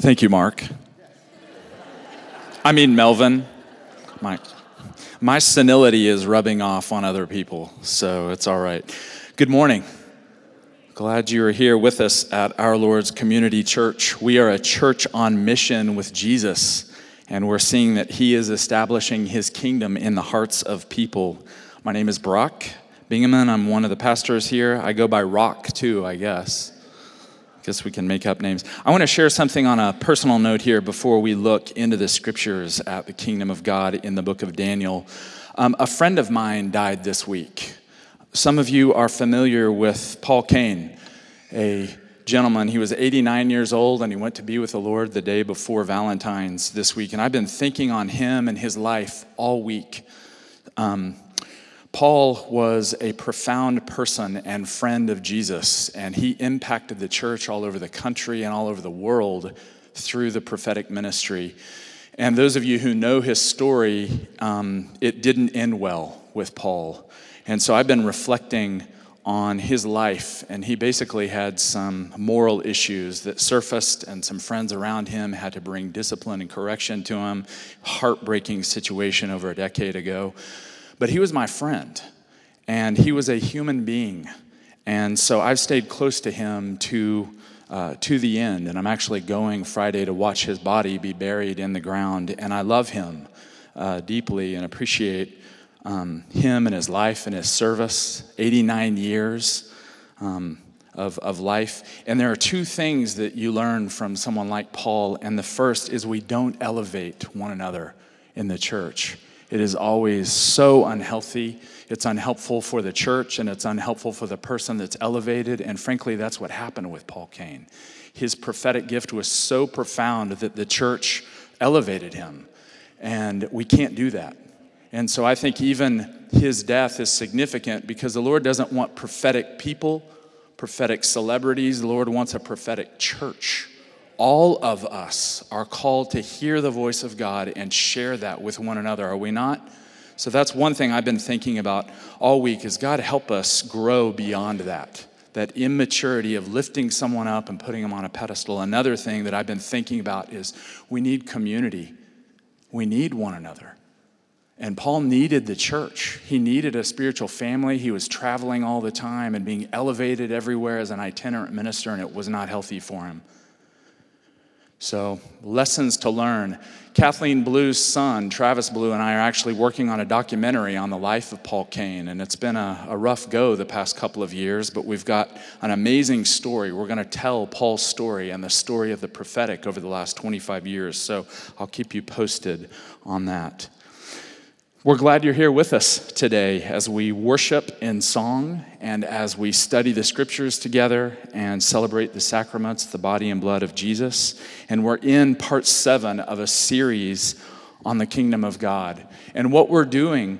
Thank you, Mark. I mean, Melvin. My, my senility is rubbing off on other people, so it's all right. Good morning. Glad you are here with us at Our Lord's Community Church. We are a church on mission with Jesus, and we're seeing that He is establishing His kingdom in the hearts of people. My name is Brock Bingaman. I'm one of the pastors here. I go by Rock, too, I guess. I guess we can make up names. I want to share something on a personal note here before we look into the scriptures at the kingdom of God in the book of Daniel. Um, a friend of mine died this week. Some of you are familiar with Paul Cain, a gentleman. He was 89 years old and he went to be with the Lord the day before Valentine's this week. And I've been thinking on him and his life all week. Um, Paul was a profound person and friend of Jesus, and he impacted the church all over the country and all over the world through the prophetic ministry. And those of you who know his story, um, it didn't end well with Paul. And so I've been reflecting on his life, and he basically had some moral issues that surfaced, and some friends around him had to bring discipline and correction to him. Heartbreaking situation over a decade ago. But he was my friend, and he was a human being. And so I've stayed close to him to, uh, to the end. And I'm actually going Friday to watch his body be buried in the ground. And I love him uh, deeply and appreciate um, him and his life and his service 89 years. Um, of, of life. And there are two things that you learn from someone like Paul. And the first is we don't elevate one another in the church. It is always so unhealthy. It's unhelpful for the church and it's unhelpful for the person that's elevated. And frankly, that's what happened with Paul Cain. His prophetic gift was so profound that the church elevated him. And we can't do that. And so I think even his death is significant because the Lord doesn't want prophetic people, prophetic celebrities. The Lord wants a prophetic church all of us are called to hear the voice of God and share that with one another, are we not? So that's one thing I've been thinking about all week is God help us grow beyond that. That immaturity of lifting someone up and putting them on a pedestal. Another thing that I've been thinking about is we need community. We need one another. And Paul needed the church. He needed a spiritual family. He was traveling all the time and being elevated everywhere as an itinerant minister, and it was not healthy for him. So, lessons to learn. Kathleen Blue's son, Travis Blue, and I are actually working on a documentary on the life of Paul Cain. And it's been a, a rough go the past couple of years, but we've got an amazing story. We're going to tell Paul's story and the story of the prophetic over the last 25 years. So, I'll keep you posted on that. We're glad you're here with us today as we worship in song and as we study the scriptures together and celebrate the sacraments, the body and blood of Jesus. And we're in part seven of a series on the kingdom of God. And what we're doing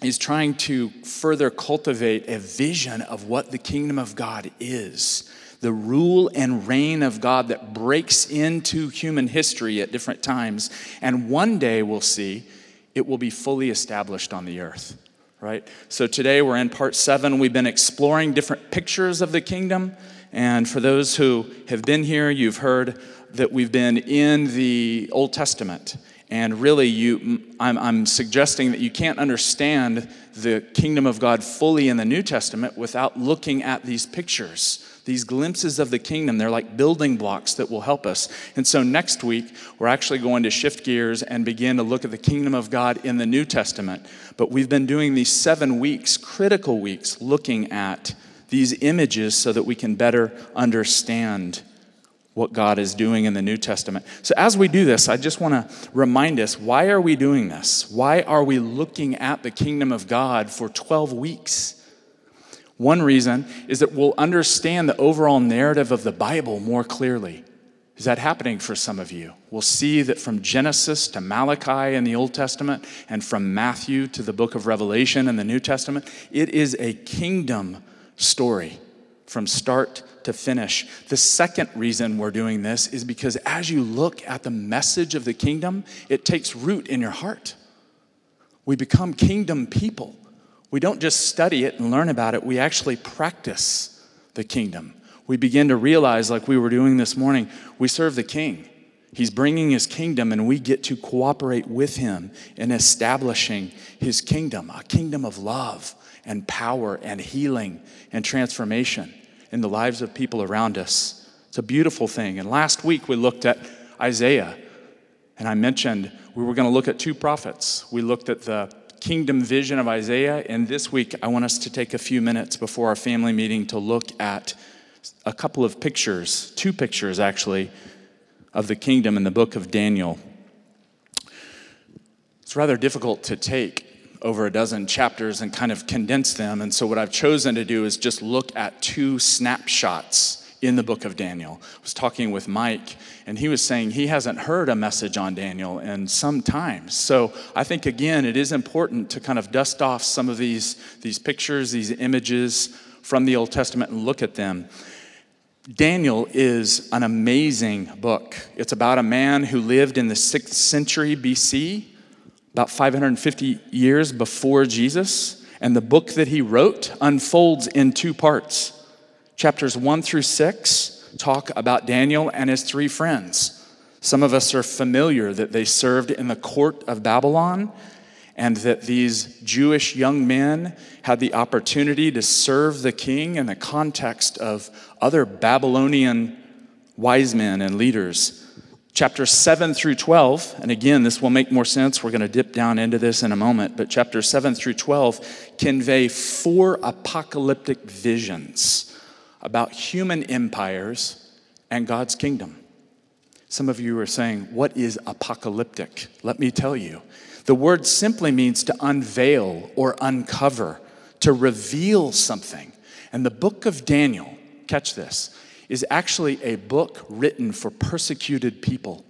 is trying to further cultivate a vision of what the kingdom of God is the rule and reign of God that breaks into human history at different times. And one day we'll see it will be fully established on the earth, right? So today we're in part seven. We've been exploring different pictures of the kingdom. And for those who have been here, you've heard that we've been in the Old Testament. And really, you, I'm, I'm suggesting that you can't understand the kingdom of God fully in the New Testament without looking at these pictures these glimpses of the kingdom. They're like building blocks that will help us. And so next week, we're actually going to shift gears and begin to look at the kingdom of God in the New Testament. But we've been doing these seven weeks, critical weeks, looking at these images so that we can better understand what God is doing in the New Testament. So as we do this, I just want to remind us why are we doing this? Why are we looking at the kingdom of God for 12 weeks? One reason is that we'll understand the overall narrative of the Bible more clearly. Is that happening for some of you? We'll see that from Genesis to Malachi in the Old Testament and from Matthew to the book of Revelation in the New Testament, it is a kingdom story from start to finish. The second reason we're doing this is because as you look at the message of the kingdom, it takes root in your heart. We become kingdom people. We don't just study it and learn about it, we actually practice the kingdom. We begin to realize, like we were doing this morning, we serve the king. He's bringing his kingdom, and we get to cooperate with him in establishing his kingdom a kingdom of love and power and healing and transformation in the lives of people around us. It's a beautiful thing. And last week we looked at Isaiah, and I mentioned we were going to look at two prophets. We looked at the kingdom vision of Isaiah, and this week I want us to take a few minutes before our family meeting to look at a couple of pictures, two pictures actually, of the kingdom in the book of Daniel. It's rather difficult to take over a dozen chapters and kind of condense them. And so, what I've chosen to do is just look at two snapshots in the book of Daniel. I was talking with Mike, and he was saying he hasn't heard a message on Daniel in some time. So, I think again, it is important to kind of dust off some of these, these pictures, these images from the Old Testament, and look at them. Daniel is an amazing book. It's about a man who lived in the sixth century BC about 550 years before Jesus. And the book that he wrote unfolds in two parts. Chapters one through six talk about Daniel and his three friends. Some of us are familiar that they served in the court of Babylon and that these Jewish young men had the opportunity to serve the king in the context of other Babylonian wise men and leaders Chapters 7 through 12, and again, this will make more sense. We're going to dip down into this in a moment, but chapters 7 through 12 convey four apocalyptic visions about human empires and God's kingdom. Some of you are saying, What is apocalyptic? Let me tell you. The word simply means to unveil or uncover, to reveal something. And the book of Daniel, catch this, is actually a book written for persecuted people.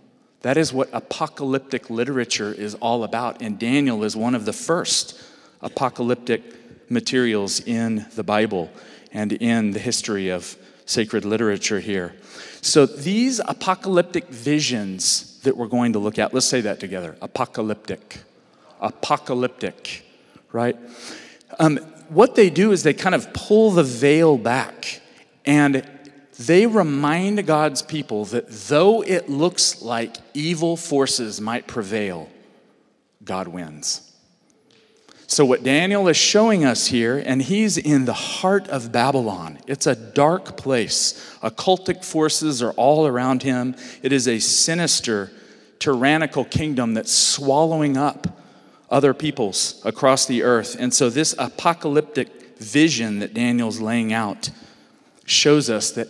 That is what apocalyptic literature is all about. And Daniel is one of the first apocalyptic materials in the Bible and in the history of sacred literature here. So these apocalyptic visions that we're going to look at, let's say that together apocalyptic. Apocalyptic, right? Um, what they do is they kind of pull the veil back and they remind God's people that though it looks like evil forces might prevail, God wins. So, what Daniel is showing us here, and he's in the heart of Babylon. It's a dark place. Occultic forces are all around him. It is a sinister, tyrannical kingdom that's swallowing up other peoples across the earth. And so, this apocalyptic vision that Daniel's laying out shows us that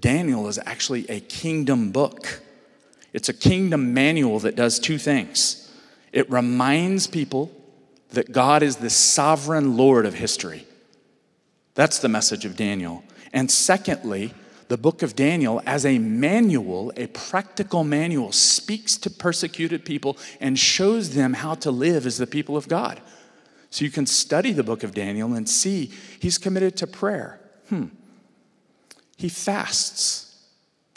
Daniel is actually a kingdom book. It's a kingdom manual that does two things it reminds people that God is the sovereign Lord of history. That's the message of Daniel. And secondly, the book of Daniel, as a manual, a practical manual, speaks to persecuted people and shows them how to live as the people of God. So you can study the book of Daniel and see he's committed to prayer. Hmm. He fasts.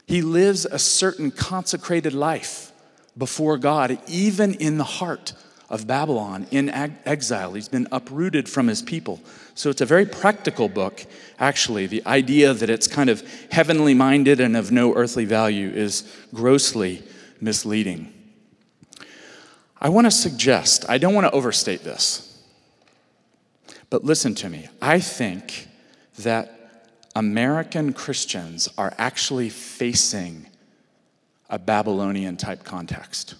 He lives a certain consecrated life before God, even in the heart of Babylon, in exile. He's been uprooted from his people. So it's a very practical book, actually. The idea that it's kind of heavenly minded and of no earthly value is grossly misleading. I want to suggest, I don't want to overstate this, but listen to me. I think that American Christians are actually facing a Babylonian type context.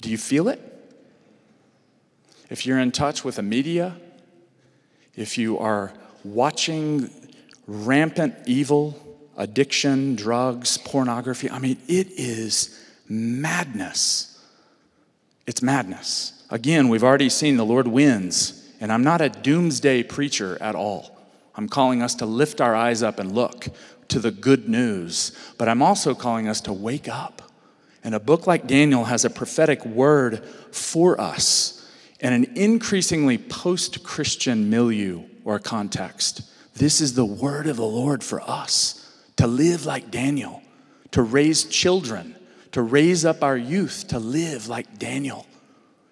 Do you feel it? If you're in touch with the media, if you are watching rampant evil, addiction, drugs, pornography, I mean, it is madness. It's madness. Again, we've already seen the Lord wins, and I'm not a doomsday preacher at all. I'm calling us to lift our eyes up and look to the good news, but I'm also calling us to wake up. And a book like Daniel has a prophetic word for us in an increasingly post Christian milieu or context. This is the word of the Lord for us to live like Daniel, to raise children, to raise up our youth to live like Daniel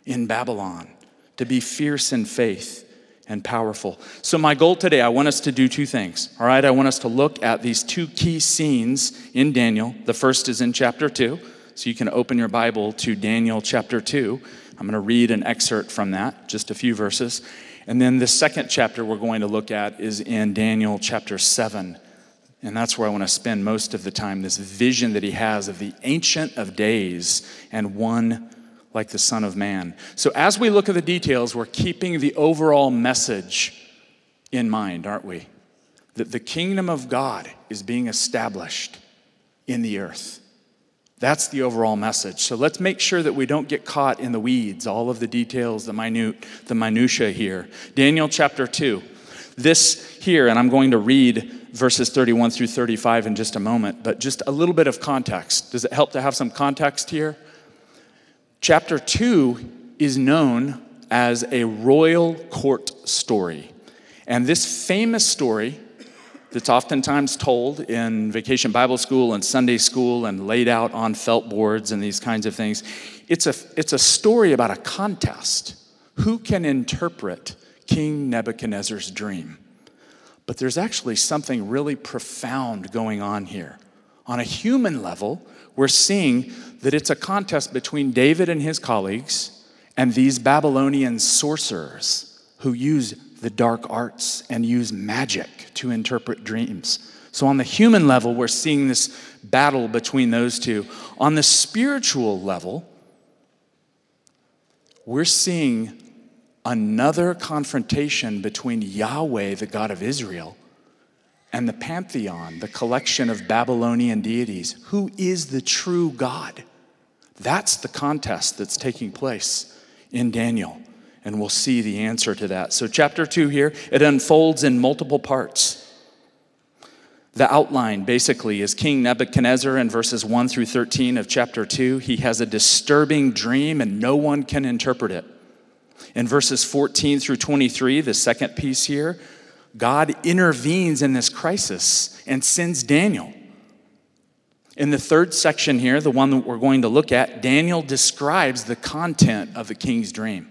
in Babylon, to be fierce in faith and powerful. So, my goal today, I want us to do two things. All right, I want us to look at these two key scenes in Daniel. The first is in chapter two. So you can open your Bible to Daniel chapter 2. I'm going to read an excerpt from that, just a few verses. And then the second chapter we're going to look at is in Daniel chapter 7. And that's where I want to spend most of the time this vision that he has of the Ancient of Days and one like the Son of Man. So as we look at the details, we're keeping the overall message in mind, aren't we? That the kingdom of God is being established in the earth. That's the overall message. So let's make sure that we don't get caught in the weeds, all of the details, the minute, the minutia here. Daniel chapter 2. This here, and I'm going to read verses 31 through 35 in just a moment, but just a little bit of context. Does it help to have some context here? Chapter 2 is known as a royal court story. And this famous story that's oftentimes told in vacation Bible school and Sunday school and laid out on felt boards and these kinds of things. It's a, it's a story about a contest. Who can interpret King Nebuchadnezzar's dream? But there's actually something really profound going on here. On a human level, we're seeing that it's a contest between David and his colleagues and these Babylonian sorcerers who use the dark arts and use magic to interpret dreams. So, on the human level, we're seeing this battle between those two. On the spiritual level, we're seeing another confrontation between Yahweh, the God of Israel, and the pantheon, the collection of Babylonian deities. Who is the true God? That's the contest that's taking place in Daniel and we'll see the answer to that. So, chapter two here, it unfolds in multiple parts. The outline basically is King Nebuchadnezzar in verses 1 through 13 of chapter 2. He has a disturbing dream and no one can interpret it. In verses 14 through 23, the second piece here, God intervenes in this crisis and sends Daniel. In the third section here, the one that we're going to look at, Daniel describes the content of the king's dream.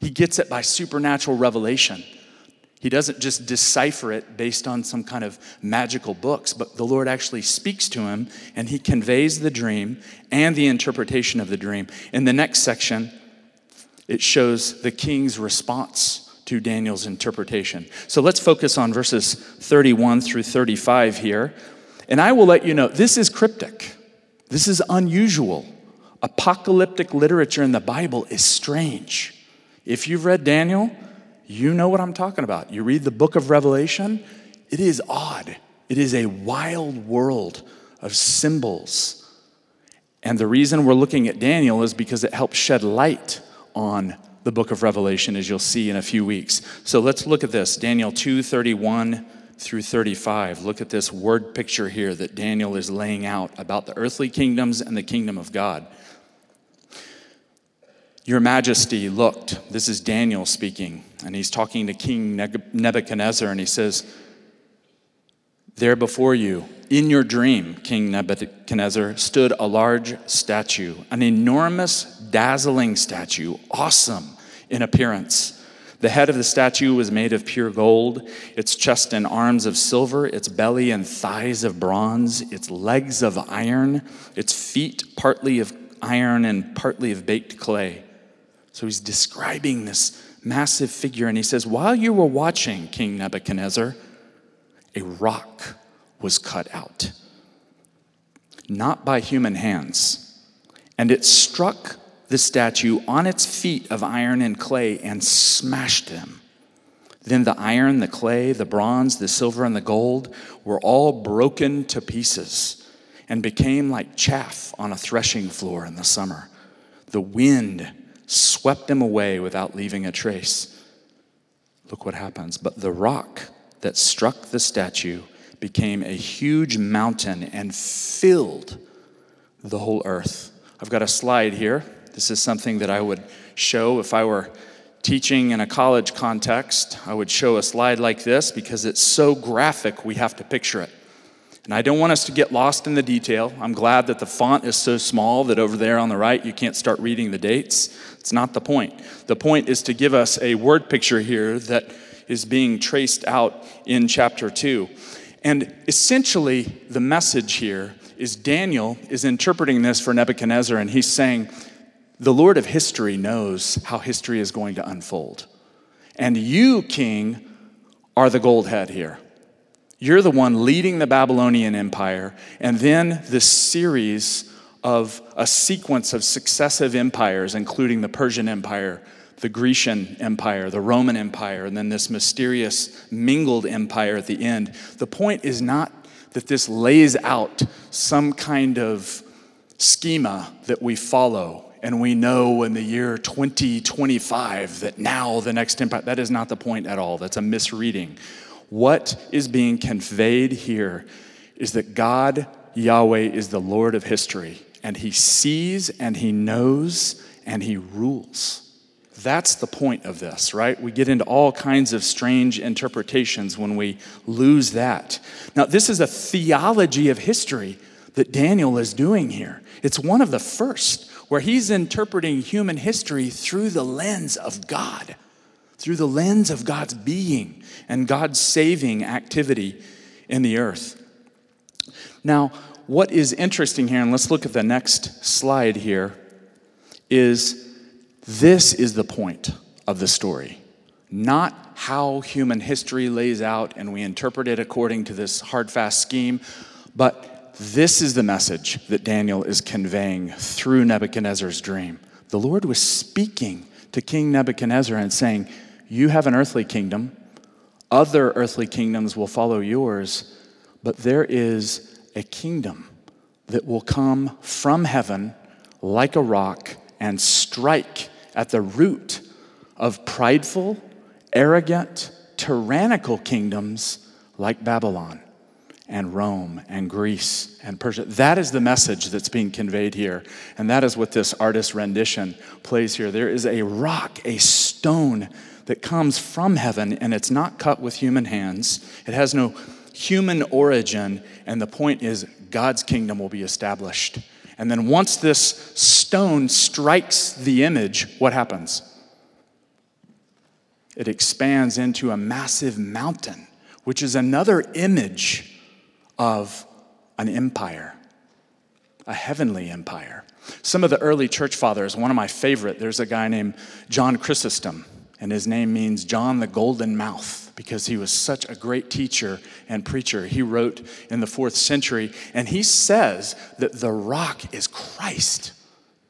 He gets it by supernatural revelation. He doesn't just decipher it based on some kind of magical books, but the Lord actually speaks to him and he conveys the dream and the interpretation of the dream. In the next section, it shows the king's response to Daniel's interpretation. So let's focus on verses 31 through 35 here. And I will let you know this is cryptic, this is unusual. Apocalyptic literature in the Bible is strange. If you've read Daniel, you know what I'm talking about. You read the book of Revelation, it is odd. It is a wild world of symbols. And the reason we're looking at Daniel is because it helps shed light on the book of Revelation, as you'll see in a few weeks. So let's look at this Daniel 2 31 through 35. Look at this word picture here that Daniel is laying out about the earthly kingdoms and the kingdom of God. Your Majesty looked. This is Daniel speaking, and he's talking to King Nebuchadnezzar, and he says, There before you, in your dream, King Nebuchadnezzar, stood a large statue, an enormous, dazzling statue, awesome in appearance. The head of the statue was made of pure gold, its chest and arms of silver, its belly and thighs of bronze, its legs of iron, its feet partly of iron and partly of baked clay. So he's describing this massive figure, and he says, While you were watching King Nebuchadnezzar, a rock was cut out, not by human hands, and it struck the statue on its feet of iron and clay and smashed them. Then the iron, the clay, the bronze, the silver, and the gold were all broken to pieces and became like chaff on a threshing floor in the summer. The wind swept them away without leaving a trace. Look what happens. But the rock that struck the statue became a huge mountain and filled the whole earth. I've got a slide here. This is something that I would show if I were teaching in a college context. I would show a slide like this because it's so graphic, we have to picture it. And I don't want us to get lost in the detail. I'm glad that the font is so small that over there on the right you can't start reading the dates. It's not the point. The point is to give us a word picture here that is being traced out in chapter 2. And essentially, the message here is Daniel is interpreting this for Nebuchadnezzar, and he's saying, The Lord of history knows how history is going to unfold. And you, king, are the gold head here. You're the one leading the Babylonian Empire, and then this series of a sequence of successive empires, including the Persian Empire, the Grecian Empire, the Roman Empire, and then this mysterious mingled empire at the end. The point is not that this lays out some kind of schema that we follow and we know in the year 2025 that now the next empire. That is not the point at all. That's a misreading. What is being conveyed here is that God, Yahweh, is the Lord of history, and He sees and He knows and He rules. That's the point of this, right? We get into all kinds of strange interpretations when we lose that. Now, this is a theology of history that Daniel is doing here. It's one of the first where he's interpreting human history through the lens of God, through the lens of God's being and God's saving activity in the earth. Now, what is interesting here, and let's look at the next slide here, is this is the point of the story. Not how human history lays out and we interpret it according to this hard, fast scheme, but this is the message that Daniel is conveying through Nebuchadnezzar's dream. The Lord was speaking to King Nebuchadnezzar and saying, You have an earthly kingdom, other earthly kingdoms will follow yours, but there is a kingdom that will come from heaven like a rock and strike at the root of prideful, arrogant, tyrannical kingdoms like Babylon and Rome and Greece and Persia. That is the message that's being conveyed here. And that is what this artist's rendition plays here. There is a rock, a stone that comes from heaven, and it's not cut with human hands. It has no human origin. And the point is, God's kingdom will be established. And then once this stone strikes the image, what happens? It expands into a massive mountain, which is another image of an empire, a heavenly empire. Some of the early church fathers, one of my favorite, there's a guy named John Chrysostom, and his name means John the Golden Mouth because he was such a great teacher and preacher. He wrote in the fourth century, and he says that the rock is Christ.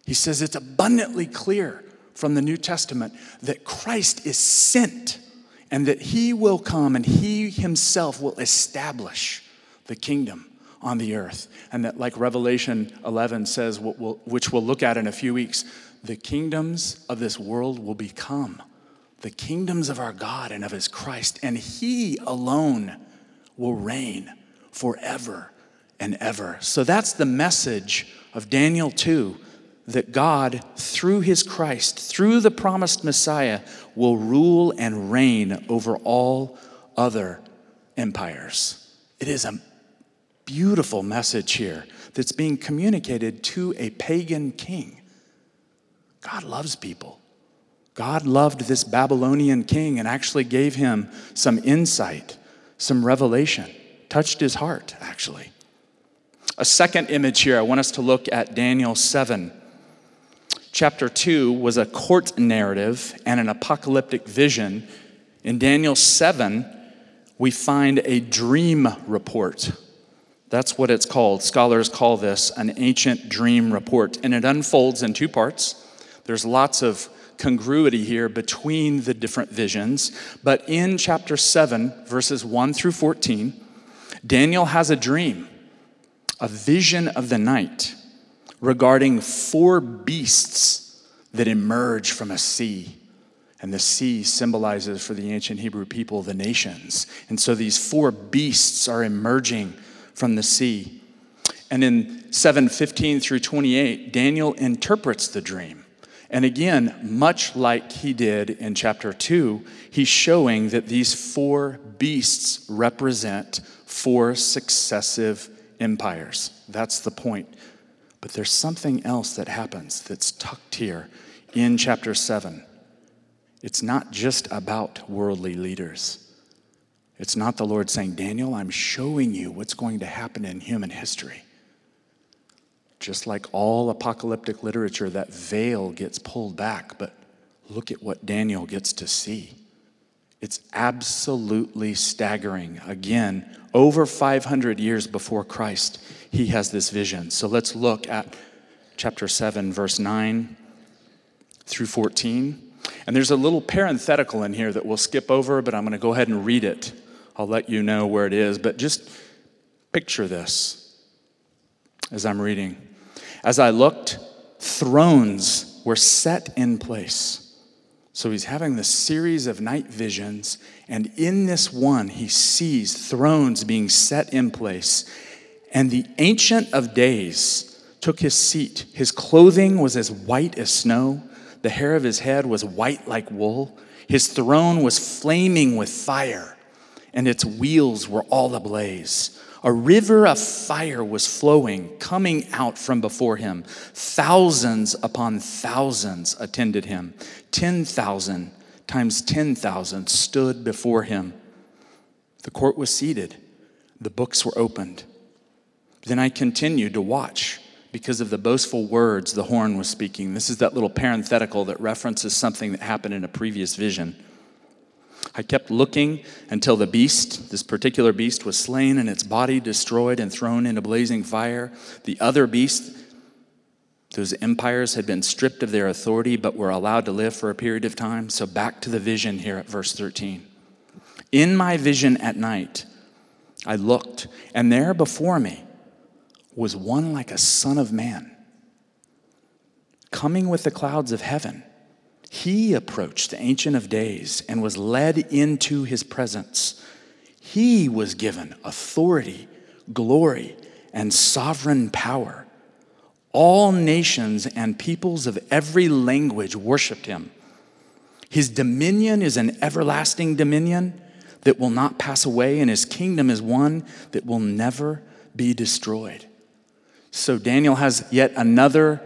He says it's abundantly clear from the New Testament that Christ is sent and that he will come and he himself will establish the kingdom on the earth. And that, like Revelation 11 says, which we'll look at in a few weeks, the kingdoms of this world will become the kingdoms of our God and of his Christ, and he alone will reign forever and ever. So that's the message of Daniel 2 that God, through his Christ, through the promised Messiah, will rule and reign over all other empires. It is a beautiful message here that's being communicated to a pagan king. God loves people. God loved this Babylonian king and actually gave him some insight, some revelation, touched his heart, actually. A second image here, I want us to look at Daniel 7. Chapter 2 was a court narrative and an apocalyptic vision. In Daniel 7, we find a dream report. That's what it's called. Scholars call this an ancient dream report, and it unfolds in two parts. There's lots of congruity here between the different visions. But in chapter 7, verses 1 through 14, Daniel has a dream, a vision of the night regarding four beasts that emerge from a sea. And the sea symbolizes for the ancient Hebrew people the nations. And so these four beasts are emerging from the sea. And in 7:15 through 28, Daniel interprets the dream. And again, much like he did in chapter 2, he's showing that these four beasts represent four successive empires. That's the point. But there's something else that happens that's tucked here in chapter 7. It's not just about worldly leaders. It's not the Lord saying, Daniel, I'm showing you what's going to happen in human history. Just like all apocalyptic literature, that veil gets pulled back. But look at what Daniel gets to see. It's absolutely staggering. Again, over 500 years before Christ, he has this vision. So let's look at chapter 7, verse 9 through 14. And there's a little parenthetical in here that we'll skip over, but I'm going to go ahead and read it. I'll let you know where it is. But just picture this as I'm reading. As I looked, thrones were set in place. So he's having this series of night visions, and in this one, he sees thrones being set in place. And the Ancient of Days took his seat. His clothing was as white as snow, the hair of his head was white like wool. His throne was flaming with fire, and its wheels were all ablaze. A river of fire was flowing, coming out from before him. Thousands upon thousands attended him. 10,000 times 10,000 stood before him. The court was seated, the books were opened. Then I continued to watch because of the boastful words the horn was speaking. This is that little parenthetical that references something that happened in a previous vision. I kept looking until the beast, this particular beast, was slain and its body destroyed and thrown into blazing fire. The other beast, those empires had been stripped of their authority but were allowed to live for a period of time. So back to the vision here at verse 13. In my vision at night, I looked, and there before me was one like a son of man, coming with the clouds of heaven. He approached the Ancient of Days and was led into his presence. He was given authority, glory, and sovereign power. All nations and peoples of every language worshiped him. His dominion is an everlasting dominion that will not pass away, and his kingdom is one that will never be destroyed. So Daniel has yet another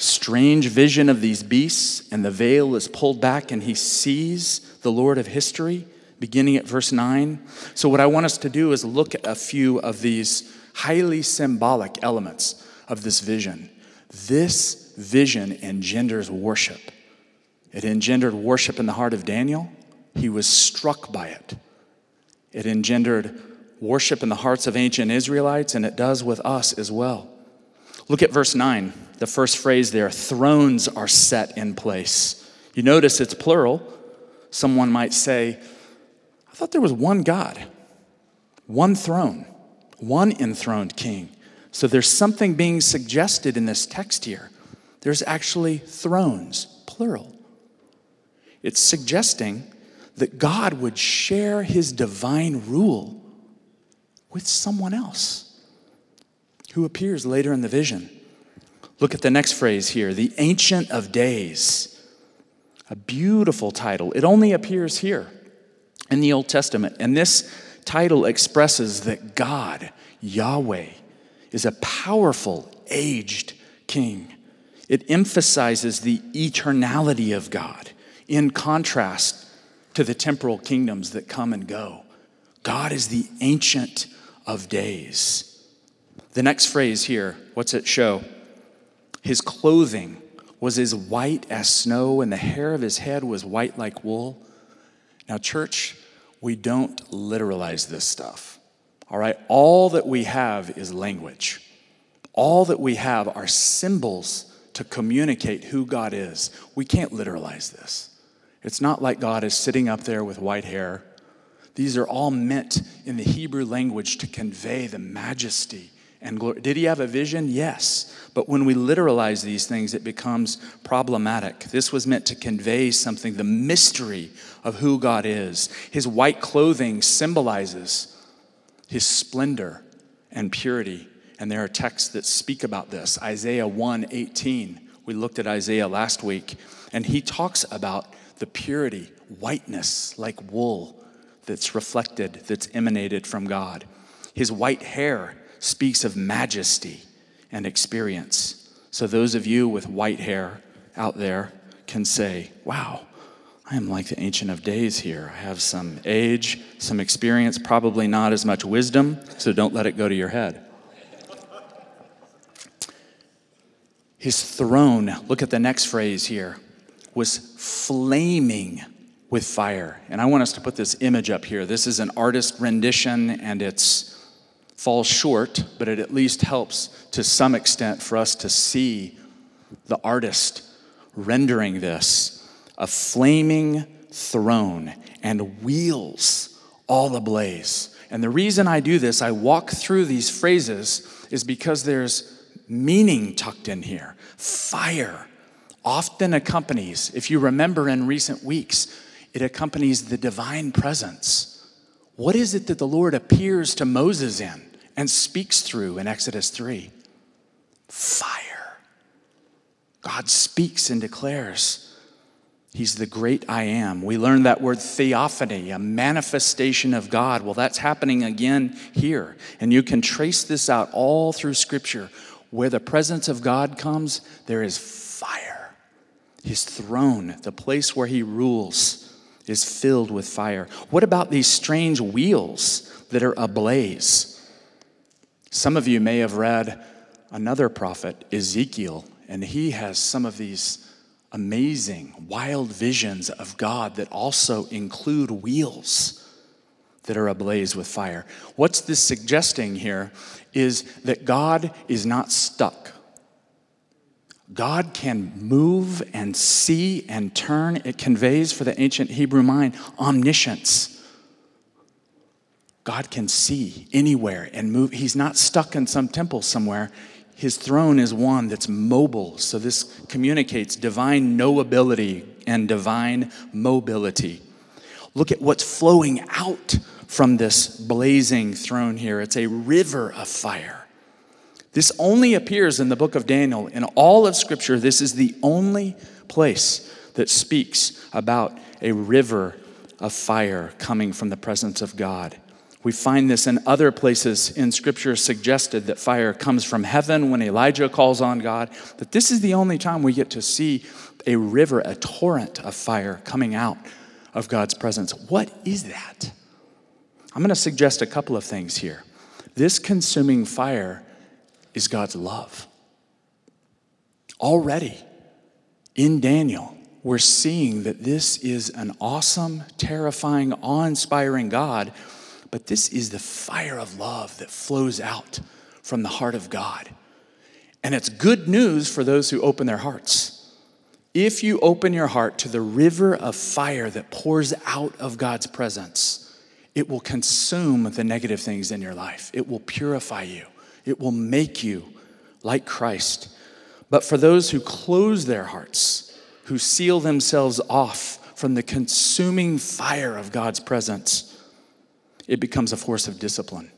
strange vision of these beasts, and the veil is pulled back, and he sees the Lord of history, beginning at verse 9. So, what I want us to do is look at a few of these highly symbolic elements of this vision. This vision engenders worship. It engendered worship in the heart of Daniel. He was struck by it. It engendered worship in the hearts of ancient Israelites, and it does with us as well. Look at verse 9, the first phrase there thrones are set in place. You notice it's plural. Someone might say, I thought there was one God, one throne, one enthroned king. So there's something being suggested in this text here. There's actually thrones, plural. It's suggesting that God would share his divine rule with someone else who appears later in the vision. Look at the next phrase here the Ancient of Days. A beautiful title. It only appears here in the Old Testament. And this title expresses that God, Yahweh, is a powerful, aged king. It emphasizes the eternality of God in contrast to the temporal kingdoms that come and go. God is the Ancient of Days. The next phrase here, what's it show? His clothing was as white as snow, and the hair of his head was white like wool. Now, church, we don't literalize this stuff. All right? All that we have is language. All that we have are symbols to communicate who God is. We can't literalize this. It's not like God is sitting up there with white hair. These are all meant in the Hebrew language to convey the majesty and glory. Did he have a vision? Yes. But when we literalize these things, it becomes problematic. This was meant to convey something, the mystery of who God is. His white clothing symbolizes his splendor and purity. And there are texts that speak about this. Isaiah 1 18. We looked at Isaiah last week, and he talks about the purity, whiteness like wool that's reflected, that's emanated from God. His white hair speaks of majesty and experience. So, those of you with white hair out there can say, Wow, I am like the Ancient of Days here. I have some age, some experience, probably not as much wisdom, so don't let it go to your head. His throne, look at the next phrase here, was flaming with fire. And I want us to put this image up here. This is an artist rendition and it's falls short, but it at least helps to some extent for us to see the artist rendering this a flaming throne and wheels all ablaze. And the reason I do this, I walk through these phrases, is because there's meaning tucked in here. Fire often accompanies, if you remember in recent weeks, it accompanies the divine presence. What is it that the Lord appears to Moses in and speaks through in Exodus 3? Fire. God speaks and declares. He's the great I am. We learned that word theophany, a manifestation of God. Well, that's happening again here. And you can trace this out all through Scripture. Where the presence of God comes, there is fire. His throne, the place where he rules, is filled with fire. What about these strange wheels that are ablaze? Some of you may have read another prophet, Ezekiel, and he has some of these amazing, wild visions of God that also include wheels that are ablaze with fire. What's this suggesting here is that God is not stuck. God can move and see and turn. It conveys for the ancient Hebrew mind omniscience. God can see anywhere and move. He's not stuck in some temple somewhere. His throne is one that's mobile. So this communicates divine knowability and divine mobility. Look at what's flowing out from this blazing throne here. It's a river of fire. This only appears in the book of Daniel. In all of Scripture, this is the only place that speaks about a river of fire coming from the presence of God. We find this in other places in Scripture suggested that fire comes from heaven when Elijah calls on God. But this is the only time we get to see a river, a torrent of fire coming out of God's presence. What is that? I'm going to suggest a couple of things here. This consuming fire is God's love. Already in Daniel, we're seeing that this is an awesome, terrifying, awe inspiring God, but this is the fire of love that flows out from the heart of God. And it's good news for those who open their hearts. If you open your heart to the river of fire that pours out of God's presence, it will consume the negative things in your life. It will purify you. It will make you like Christ. But for those who close their hearts, who seal themselves off from the consuming fire of God's presence, it becomes a force of discipline.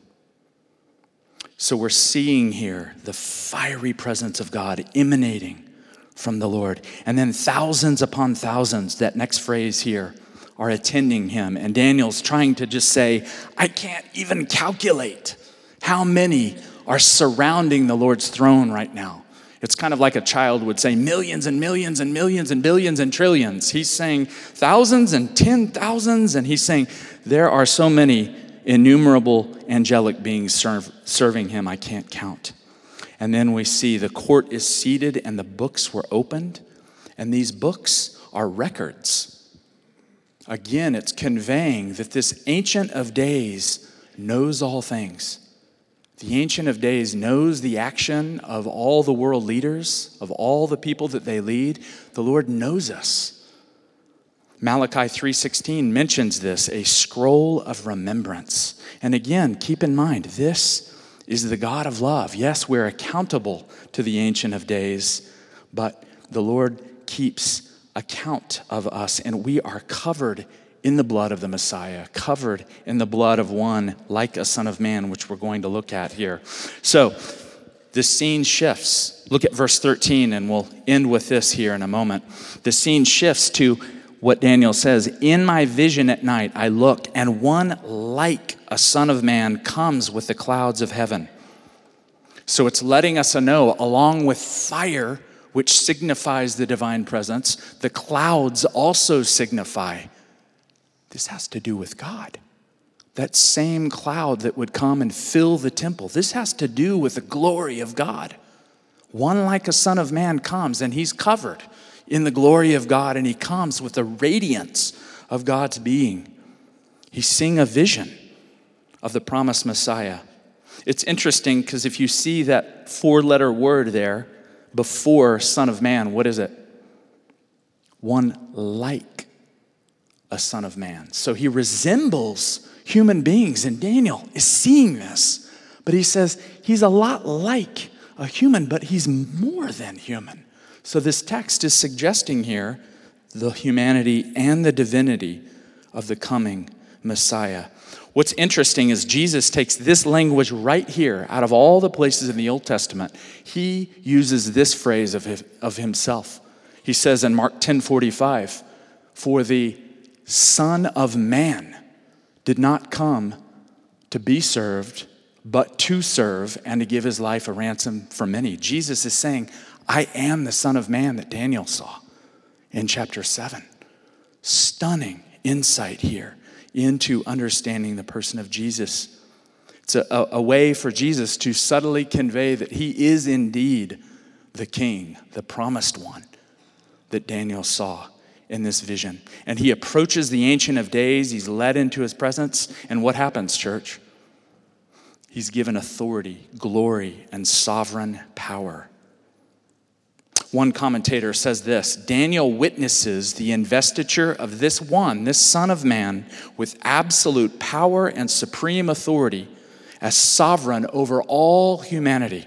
So we're seeing here the fiery presence of God emanating from the Lord. And then thousands upon thousands, that next phrase here, are attending him. And Daniel's trying to just say, I can't even calculate how many are surrounding the Lord's throne right now. It's kind of like a child would say millions and millions and millions and billions and trillions. He's saying thousands and ten thousands, and he's saying there are so many innumerable angelic beings serve, serving him, I can't count. And then we see the court is seated and the books were opened, and these books are records. Again, it's conveying that this Ancient of Days knows all things. The Ancient of Days knows the action of all the world leaders, of all the people that they lead. The Lord knows us. Malachi 3:16 mentions this, a scroll of remembrance. And again, keep in mind, this is the God of love. Yes, we're accountable to the Ancient of Days, but the Lord keeps account of us and we are covered in the blood of the Messiah, covered in the blood of one like a Son of Man, which we're going to look at here. So, the scene shifts. Look at verse 13, and we'll end with this here in a moment. The scene shifts to what Daniel says In my vision at night, I looked, and one like a Son of Man comes with the clouds of heaven. So it's letting us know, along with fire, which signifies the divine presence, the clouds also signify this has to do with God. That same cloud that would come and fill the temple. This has to do with the glory of God. One like a Son of Man comes, and he's covered in the glory of God, and he comes with the radiance of God's being. He's seeing a vision of the promised Messiah. It's interesting because if you see that four letter word there before Son of Man, what is it? One like a Son of Man. So he resembles human beings, and Daniel is seeing this. But he says he's a lot like a human, but he's more than human. So this text is suggesting here the humanity and the divinity of the coming Messiah. What's interesting is Jesus takes this language right here out of all the places in the Old Testament. He uses this phrase of, his, of himself. He says in Mark 10 45, For the Son of Man did not come to be served, but to serve and to give his life a ransom for many. Jesus is saying, I am the Son of Man that Daniel saw in chapter 7. Stunning insight here into understanding the person of Jesus. It's a, a, a, way for Jesus to subtly convey that he is indeed the king, the promised one that Daniel saw in this vision. And he approaches the Ancient of Days, he's led into his presence. And what happens, church? He's given authority, glory, and sovereign power. One commentator says this Daniel witnesses the investiture of this one, this Son of Man, with absolute power and supreme authority as sovereign over all humanity.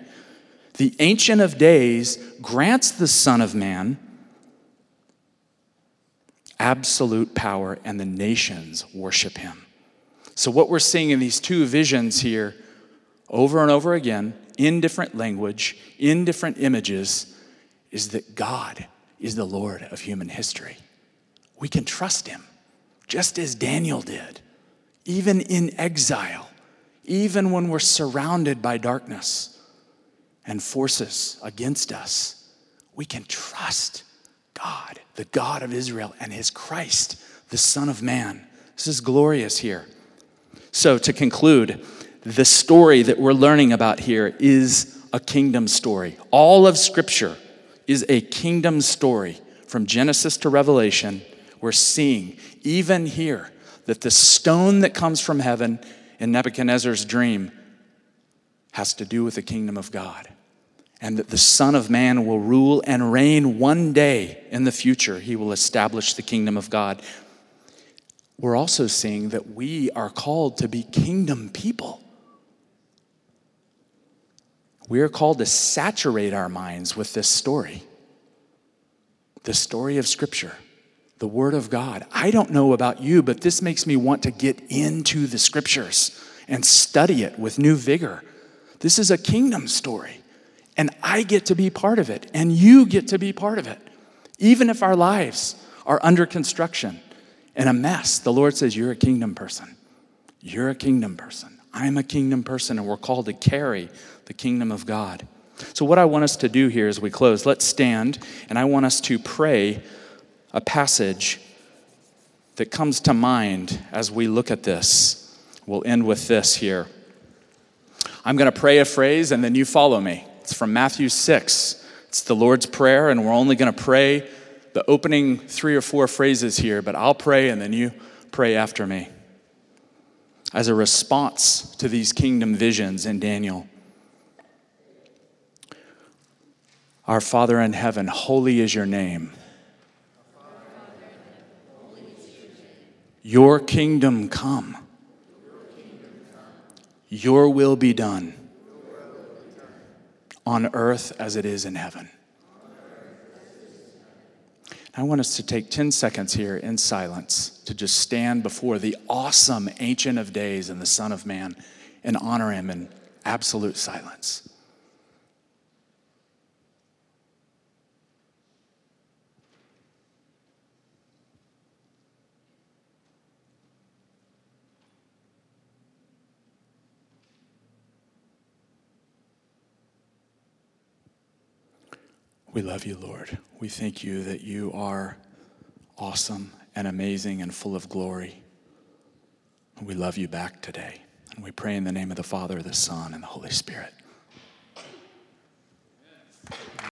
The Ancient of Days grants the Son of Man absolute power, and the nations worship him. So, what we're seeing in these two visions here, over and over again, in different language, in different images, is that God is the Lord of human history. We can trust him, just as Daniel did, even in exile, even when we're surrounded by darkness and forces against us. We can trust God, the God of Israel, and his Christ, the Son of Man. This is glorious here. So, to conclude, the story that we're learning about here is a kingdom story. All of Scripture is a kingdom story. From Genesis to Revelation, we're seeing, even here, that the stone that comes from heaven in Nebuchadnezzar's dream has to do with the kingdom of God. And that the Son of Man will rule and reign one day in the future. He will establish the kingdom of God. We're also seeing that we are called to be kingdom people. We are called to saturate our minds with this story the story of Scripture, the Word of God. I don't know about you, but this makes me want to get into the Scriptures and study it with new vigor. This is a kingdom story, and I get to be part of it, and you get to be part of it. Even if our lives are under construction and a mess, the Lord says, You're a kingdom person. You're a kingdom person. I'm a kingdom person, and we're called to carry the kingdom of God. So, what I want us to do here as we close, let's stand, and I want us to pray a passage that comes to mind as we look at this. We'll end with this here. I'm going to pray a phrase, and then you follow me. It's from Matthew 6. It's the Lord's Prayer, and we're only going to pray the opening three or four phrases here, but I'll pray, and then you pray after me. As a response to these kingdom visions in Daniel. Our Father in heaven, holy is your name. Your kingdom come. Your will be done on earth as it is in heaven. I want us to take 10 seconds here in silence to just stand before the awesome Ancient of Days and the Son of Man and honor him in absolute silence. We love you, Lord. We thank you that you are awesome and amazing and full of glory. We love you back today. And we pray in the name of the Father, the Son, and the Holy Spirit.